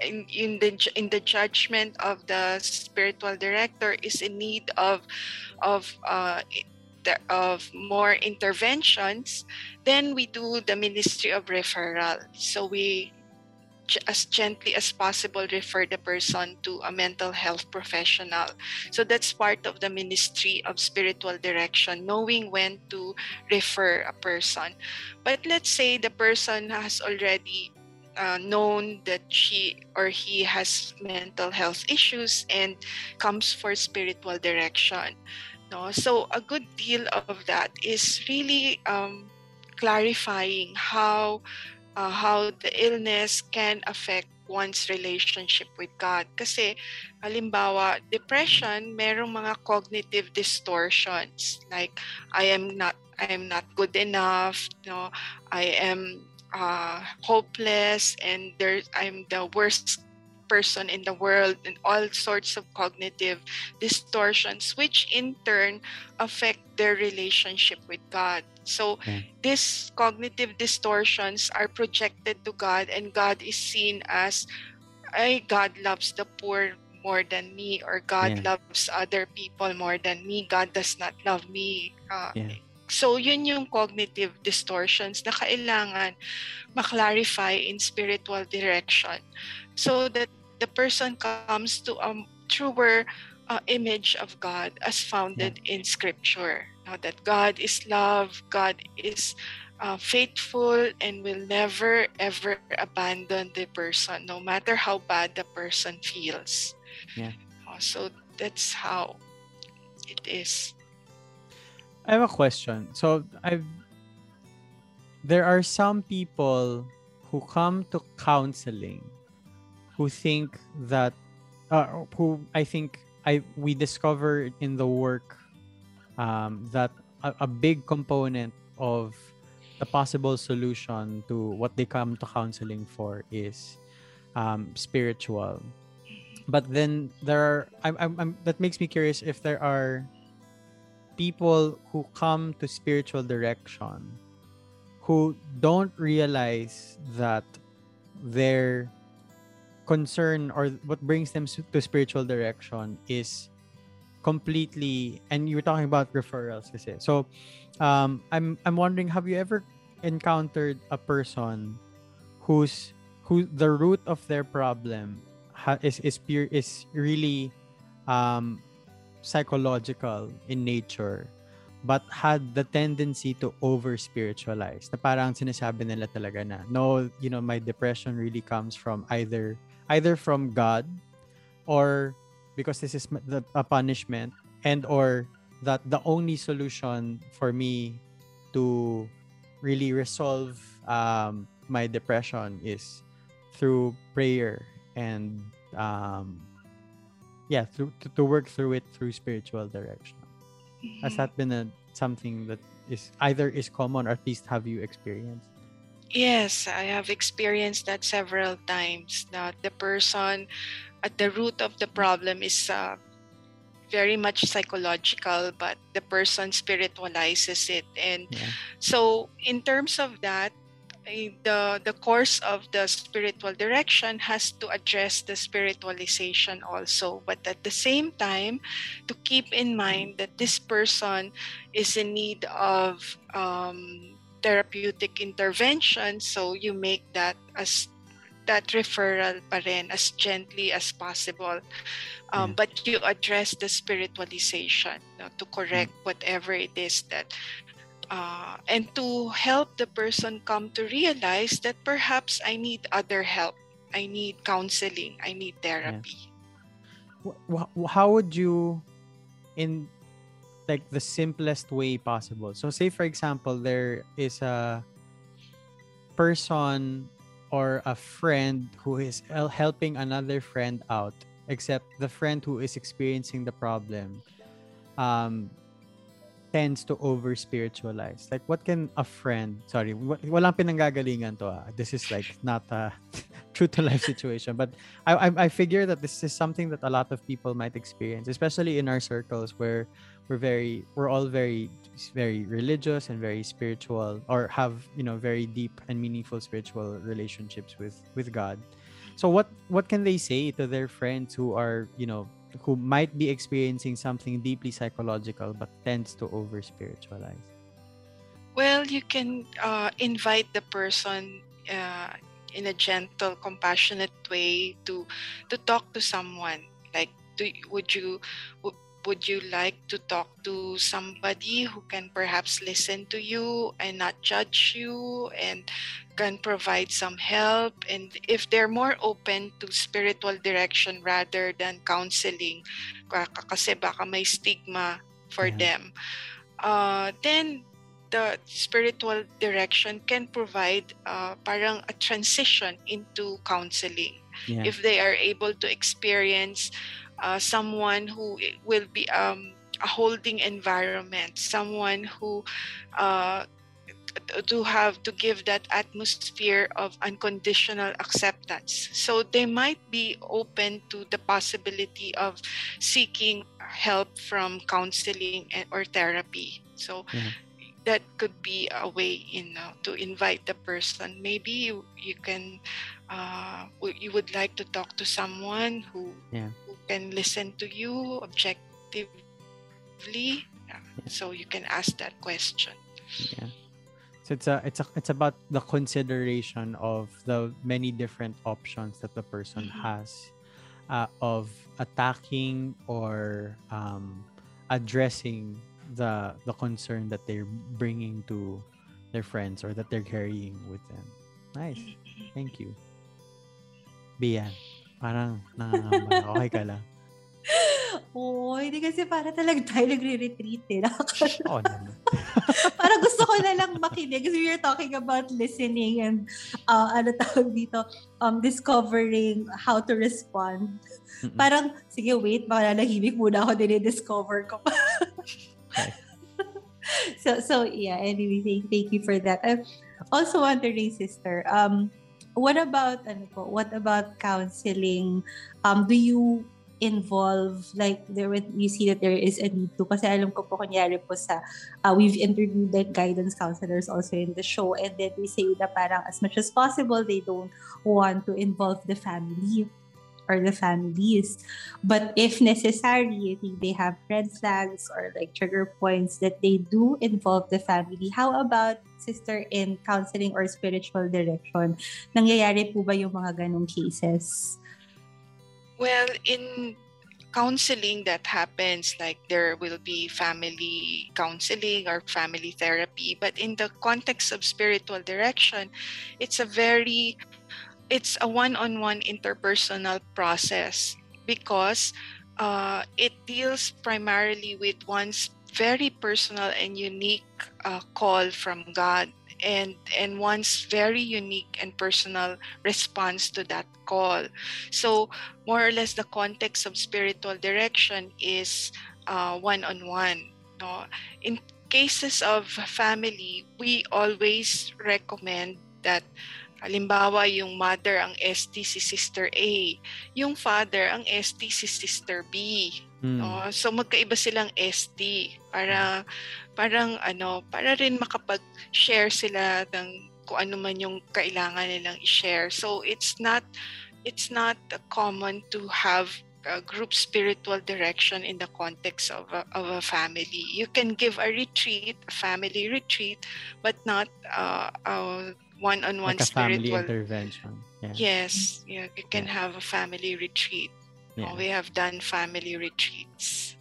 in, in the in the judgment of the spiritual director is in need of of uh, of more interventions, then we do the Ministry of Referral. So we as gently as possible refer the person to a mental health professional. So that's part of the ministry of spiritual direction, knowing when to refer a person. But let's say the person has already uh, known that she or he has mental health issues and comes for spiritual direction. No? So a good deal of that is really um, clarifying how uh, how the illness can affect one's relationship with God. Kasi, halimbawa, depression, merong mga cognitive distortions. Like, I am not, I am not good enough, no, I am uh, hopeless, and there, I'm the worst person in the world and all sorts of cognitive distortions, which in turn affect their relationship with God. So okay. these cognitive distortions are projected to God, and God is seen as, I God loves the poor more than me, or God yeah. loves other people more than me. God does not love me. Uh, yeah. So, yun yung cognitive distortions na kailangan maklarify in spiritual direction so that the person comes to a truer uh, image of God as founded yeah. in Scripture. Now that God is love, God is uh, faithful, and will never ever abandon the person, no matter how bad the person feels. Yeah. Uh, so that's how it is. I have a question. So I've there are some people who come to counseling who think that uh, who I think I we discovered in the work um, that a, a big component of the possible solution to what they come to counseling for is um, spiritual. But then there are I'm, I'm, I'm, that makes me curious if there are people who come to spiritual direction who don't realize that their concern or what brings them to spiritual direction is completely and you were talking about referrals kasi. So um I'm I'm wondering have you ever encountered a person who's who the root of their problem is is pure is really um psychological in nature but had the tendency to over spiritualize na parang sinasabi nila talaga na no you know my depression really comes from either either from God or because this is the a punishment and or that the only solution for me to really resolve um, my depression is through prayer and um, yeah through to, to work through it through spiritual direction Mm-hmm. has that been a something that is either is common or at least have you experienced Yes, I have experienced that several times. That the person at the root of the problem is uh, very much psychological, but the person spiritualizes it. And yeah so, in terms of that, eh, the the course of the spiritual direction has to address the spiritualization also, but at the same time, to keep in mind that this person is in need of um, therapeutic intervention so you make that as that referral pa rin as gently as possible. Yeah. um, but you address the spiritualization no, to correct whatever it is that uh, and to help the person come to realize that perhaps I need other help. I need counseling. I need therapy. Wh- how would you in like the simplest way possible. So say for example there is a person or a friend who is helping another friend out except the friend who is experiencing the problem um tends to over spiritualize like what can a friend sorry wa- walang pinanggagalingan to ah. this is like not a true to life situation but I, I I figure that this is something that a lot of people might experience, especially in our circles where we're very we're all very very religious and very spiritual or have you know very deep and meaningful spiritual relationships with with God. So what what can they say to their friends who are you know who might be experiencing something deeply psychological but tends to over spiritualize? Well, you can uh, invite the person uh, in a gentle, compassionate way to to talk to someone. Like, do would you would, you like to talk to somebody who can perhaps listen to you and not judge you and can provide some help? And if they're more open to spiritual direction rather than counseling, ka- kasi baka may stigma for Yeah. them, uh, then the spiritual direction can provide uh, parang a transition into counseling Yeah. if they are able to experience uh, someone who will be um, a holding environment someone who uh, to have to give that atmosphere of unconditional acceptance so they might be open to the possibility of seeking help from counseling and, or therapy so Yeah. that could be a way in uh, to invite the person maybe you, you can uh, you would like to talk to someone who Yeah. Can listen to you objectively Yeah. so you can ask that question Yeah. So it's a it's a it's about the consideration of the many different options that the person Mhm. has uh, of attacking or um, addressing the the concern that they're bringing to their friends or that they're carrying with them. Nice. Thank you. Bian, parang nangangamba. Okay ka lang? Oo, hindi kasi para talaga tayo nagre-retreat eh. Oo naman. Parang gusto ko na lang makinig kasi we are talking about listening and uh, ano tawag dito, um, discovering how to respond. Mm-mm. Parang, sige wait, baka nanahimik muna ako dinidiscover ko. Okay. so, so yeah, anyway, thank, thank you for that. I'm also wondering, sister, um, what about, ano po, what about counseling? Um, do you involve like there when you see that there is a need to kasi alam ko po kunyari po sa uh, we've interviewed like guidance counselors also in the show and then they say na parang as much as possible they don't want to involve the family or the families. But if necessary I think they have red flags or like trigger points that they do involve the family. How about sister in counseling or spiritual direction? Nangyayari po ba yung mga ganong cases? Well, in counseling that happens like there will be family counseling or family therapy. But in the context of spiritual direction it's a very it's a one-on-one interpersonal process because uh, it deals primarily with one's very personal and unique uh, call from god and and one's very unique and personal response to that call. So more or less the context of spiritual direction is uh, one-on-one no? In cases of family we always recommend that Halimbawa, yung mother ang ST si Sister A, yung father ang ST si Sister B. Mm. No? So magkaiba silang ST para parang ano, para rin makapag-share sila ng kung ano man yung kailangan nilang i-share. So it's not it's not common to have a group spiritual direction in the context of a, of a family. You can give a retreat, a family retreat, but not uh, a one-on-one like a spiritual family intervention. Yeah. Yes, yeah, you can Yeah. have a family retreat. Yeah. We have done family retreats.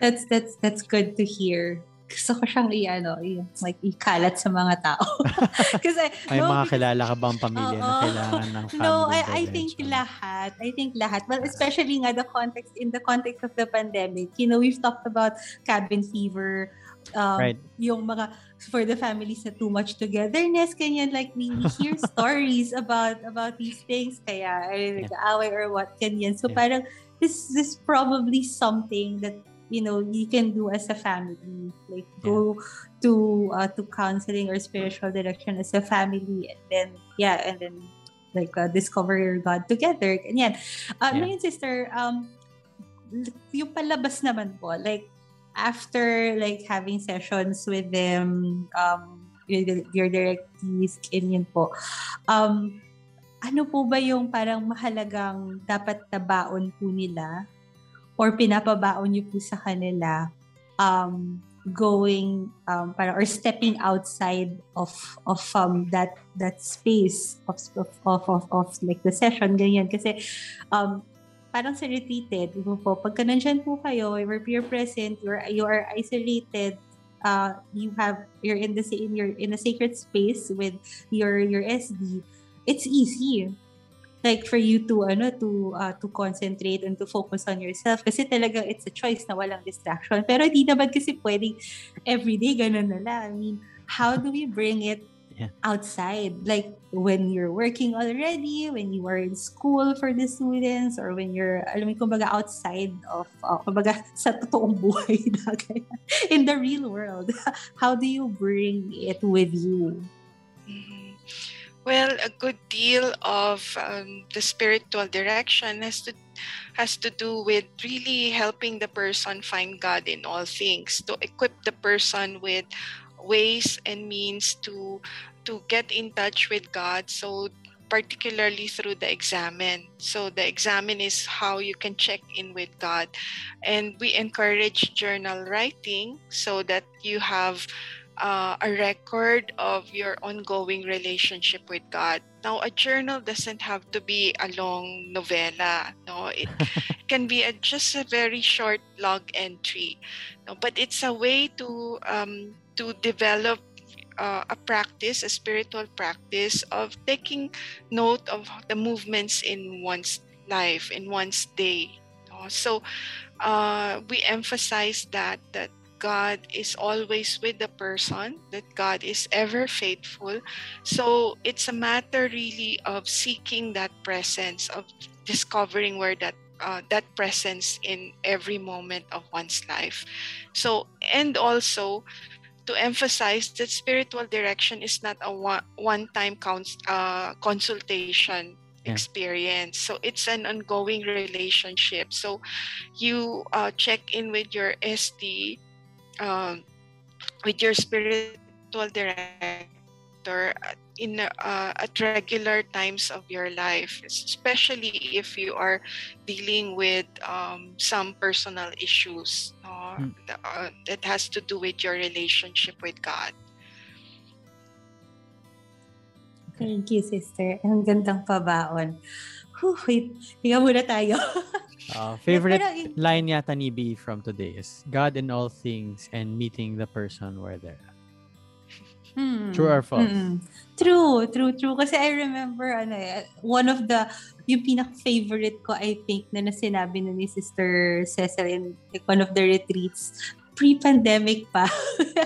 That's that's that's good to hear. Gusto ko siyang i-ano, like ikalat sa mga tao. Kasi May no, mga because- kilala ka bang pamilya na Oo. kailangan ng family No, I, I think lahat. I think lahat. Well, especially nga the context, in the context of the pandemic, you know, we've talked about cabin fever, um, Right. yung mga, for the families na too much togetherness, ganyan, like we, hear stories about about these things, kaya, ay, nag-aaway or what, ganyan. So Yeah. parang, this, this probably something that you know you can do as a family like go to uh, to counseling or spiritual direction as a family and then yeah and then like uh, discover your God together ganyan uh, Yeah. ngayon sister um yung palabas naman po like after like having sessions with them um your, your directees ganyan po. Um ano po ba yung parang mahalagang dapat tabaon po nila or pinapabaon niyo po sa kanila um going um para or stepping outside of of um that that space of of of, of, of like the session ganyan. Kasi um parang sa retreated po. Pagka nandyan po kayo you're peer present you're you are isolated uh you have you're in the in your in a sacred space with your your SD it's easy. Like for you to ano to uh, to concentrate and to focus on yourself. Kasi talaga it's a choice na walang distraction. Pero hindi naman kasi pwedeng everyday ganun na lang. I mean how do we bring it Yeah. outside like when you're working already when you are in school for the students or when you're alam mo kumbaga outside of uh, kumbaga sa totoong buhay na ganyan. in the real world how do you bring it with you Mhm. Well, a good deal of um, the spiritual direction has to has to do with really helping the person find God in all things, to equip the person with ways and means to to get in touch with God. So particularly through the examen. So the examen is how you can check in with God. And we encourage journal writing so that you have uh, a record of your ongoing relationship with God. Now, a journal doesn't have to be a long novella. No, it can be a, just a very short log entry. No, but it's a way to um, to develop uh, a practice, a spiritual practice of taking note of the movements in one's life, in one's day. So, uh, we emphasize that that God is always with the person, that God is ever faithful. So it's a matter really of seeking that presence, of discovering where that uh, that presence in every moment of one's life. So and also to emphasize that spiritual direction is not a one, one-time cons- uh, consultation Yeah. experience. So it's an ongoing relationship. So you uh, check in with your sd um, with your spiritual director at- in uh, at regular times of your life, especially if you are dealing with um, some personal issues no, Mm. that, uh, that has to do with your relationship with God. Thank you, sister. Ang gandang pabaon. Whew, wait, hinga muna tayo. Uh, favorite line yata ni B from today is God in all things and meeting the person where they're at. Hmm. True or false? Mm-mm. True, true, true. Kasi I remember, ano eh, one of the, yung pinaka-favorite ko, I think, na nasinabi na ni Sister Cecil in like, one of the retreats, pre-pandemic pa.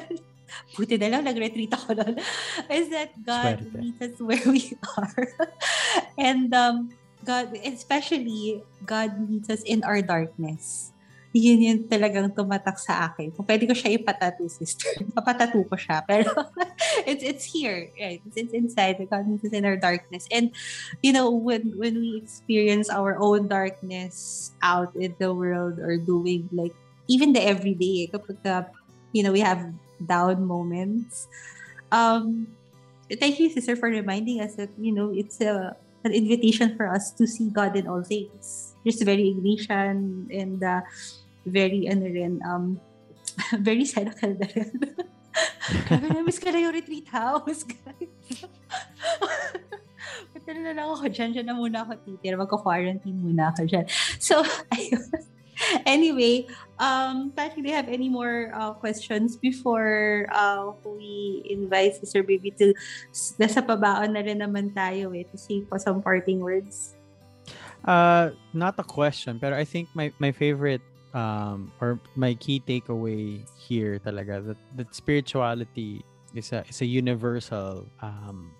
Buti na lang, nag-retreat ako nun. Is that God Swerte. meets us where we are. And um, God, especially, God meets us in our darkness. Yun yun talagang tumatak sa akin. Kung pwede ko siya ipatato, sister, papatato ko siya. Pero it's it's here, right? It's, it's inside. God meets us in our darkness. And, you know, when when we experience our own darkness out in the world or doing like, even the everyday, kapag, uh, you know, we have down moments, um, thank you, sister, for reminding us that, you know, it's a, an invitation for us to see God in all things. Just very Ignatian and uh, very, ano rin, um, very cynical na rin. Grabe na, miss ka na yung retreat house, guys. Punta na lang ako dyan. Dyan na muna ako titira. Magka-quarantine muna ako dyan. So, ayun. Anyway, um, Patrick, do you have any more uh, questions before uh, we invite Sister Baby to nasa pabaon na rin naman tayo eh, to say for some parting words? Uh, not a question, pero I think my my favorite um or my key takeaway here talaga that that spirituality is a is a universal um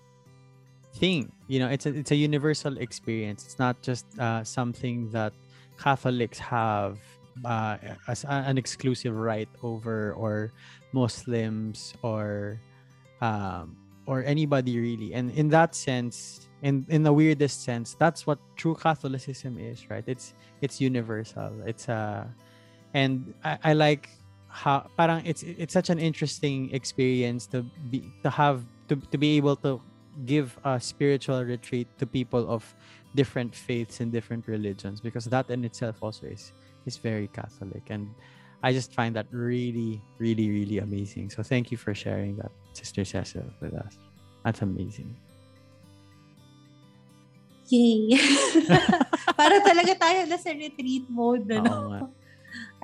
thing. You know, it's a it's a universal experience. It's not just uh, something that Catholics have uh, as a- an exclusive right over or Muslims or um, or anybody really. And in that sense, in in the weirdest sense, that's what true Catholicism is, right? It's it's universal. It's uh and I, I like how parang it's it's such an interesting experience to be to have to, to be able to give a spiritual retreat to people of different faiths and different religions because that in itself also is is very catholic and i just find that really really really amazing so thank you for sharing that sister cecile with us that's amazing Yay! Para talaga tayo nasa retreat mode. Nga.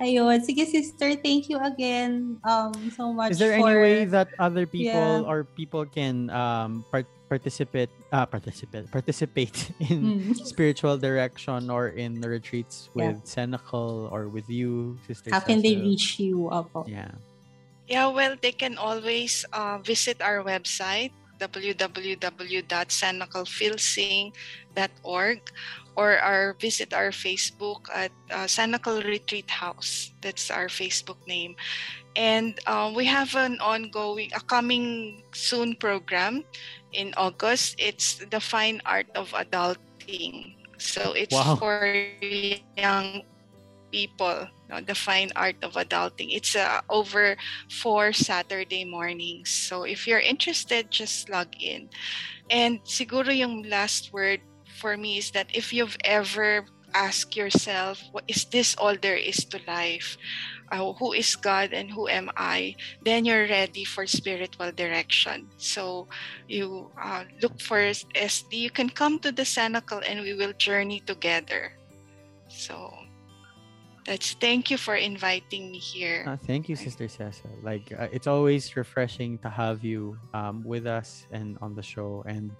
Ayun. Sige, sister, thank you again um, so much is there for... any way that other people Yeah. or people can um part- participate uh participate participate in Hmm. spiritual direction or in the retreats Yeah. with Cenacle or with you, Sister How can they reach you? Opo. Yeah. Yeah, well, they can always uh, visit our website www.sanacalfilsing.org or our visit our Facebook at uh, Sanacal Retreat House. That's our Facebook name. And um, we have an ongoing, a coming soon program in August. It's the fine art of adulting. So it's Wow. for young people, no, the fine art of adulting. It's uh, over four Saturday mornings. So if you're interested, just log in. And siguro yung last word for me is that if you've ever asked yourself, what is this all there is to life? Uh, who is God and who am I? Then you're ready for spiritual direction. So you uh, look for SD. You can come to the Cenacle and we will journey together. So that's thank you for inviting me here. Uh, thank you, Sister Cecile. Like uh, it's always refreshing to have you um, with us and on the show. And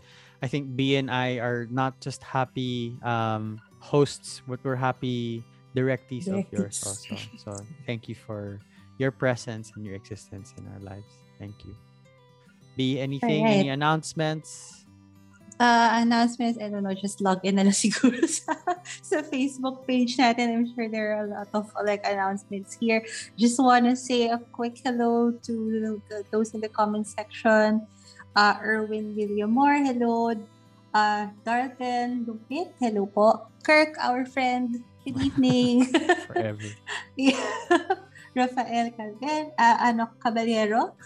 I think B and I are not just happy um, hosts, but we're happy directees of yours also. So thank you for your presence and your existence in our lives. Thank you. B, anything? Any announcements? Uh, announcements, I don't know, just log in na lang siguro sa, sa Facebook page natin. I'm sure there are a lot of like announcements here. Just want to say a quick hello to the, those in the comment section. Uh, Erwin Villamor, hello. Uh, Darken Lupit, hello po. Kirk, our friend, good evening. Forever. Rafael Calder, uh, ano, Caballero,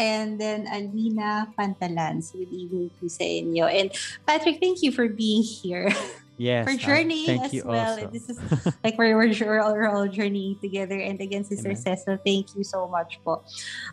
and then Alvina Pantalans. Good evening po sa inyo. And Patrick, thank you for being here. Yes. for uh, journeying thank as you well. also. And this is like we're, we're, we're all journeying together. And again, Sister Amen. Cecile, thank you so much po.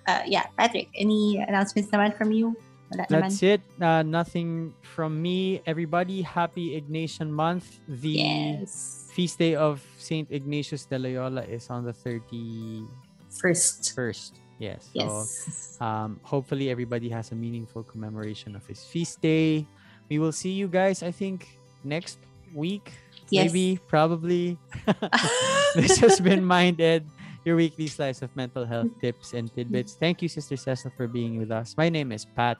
Uh, yeah, Patrick, any announcements naman from you? Wala That's naman. it. Uh, nothing from me. Everybody, happy Ignatian month. The Yes. feast day of Saint Ignatius de Loyola is on the 31st. First. Yes. So Yes. um, hopefully everybody has a meaningful commemoration of his feast day. We will see you guys, I think, next week. Yes. Maybe, probably. this has been Minded, your weekly slice of mental health tips and tidbits. Thank you, Sister Cecile, for being with us. My name is Pat.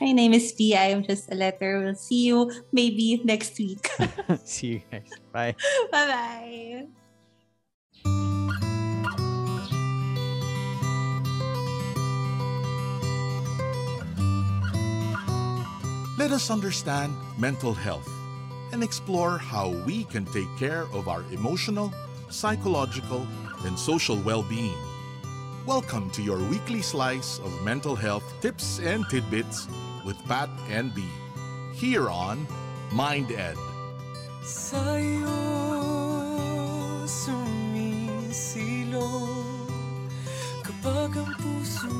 My name is P. I am just a letter. We'll see you maybe next week. see you guys. Bye. Bye-bye. Let us understand mental health and explore how we can take care of our emotional, psychological, and social well being. Welcome to your weekly slice of mental health tips and tidbits with Pat and B here on Mind Ed. Sa'yo kapag ang puso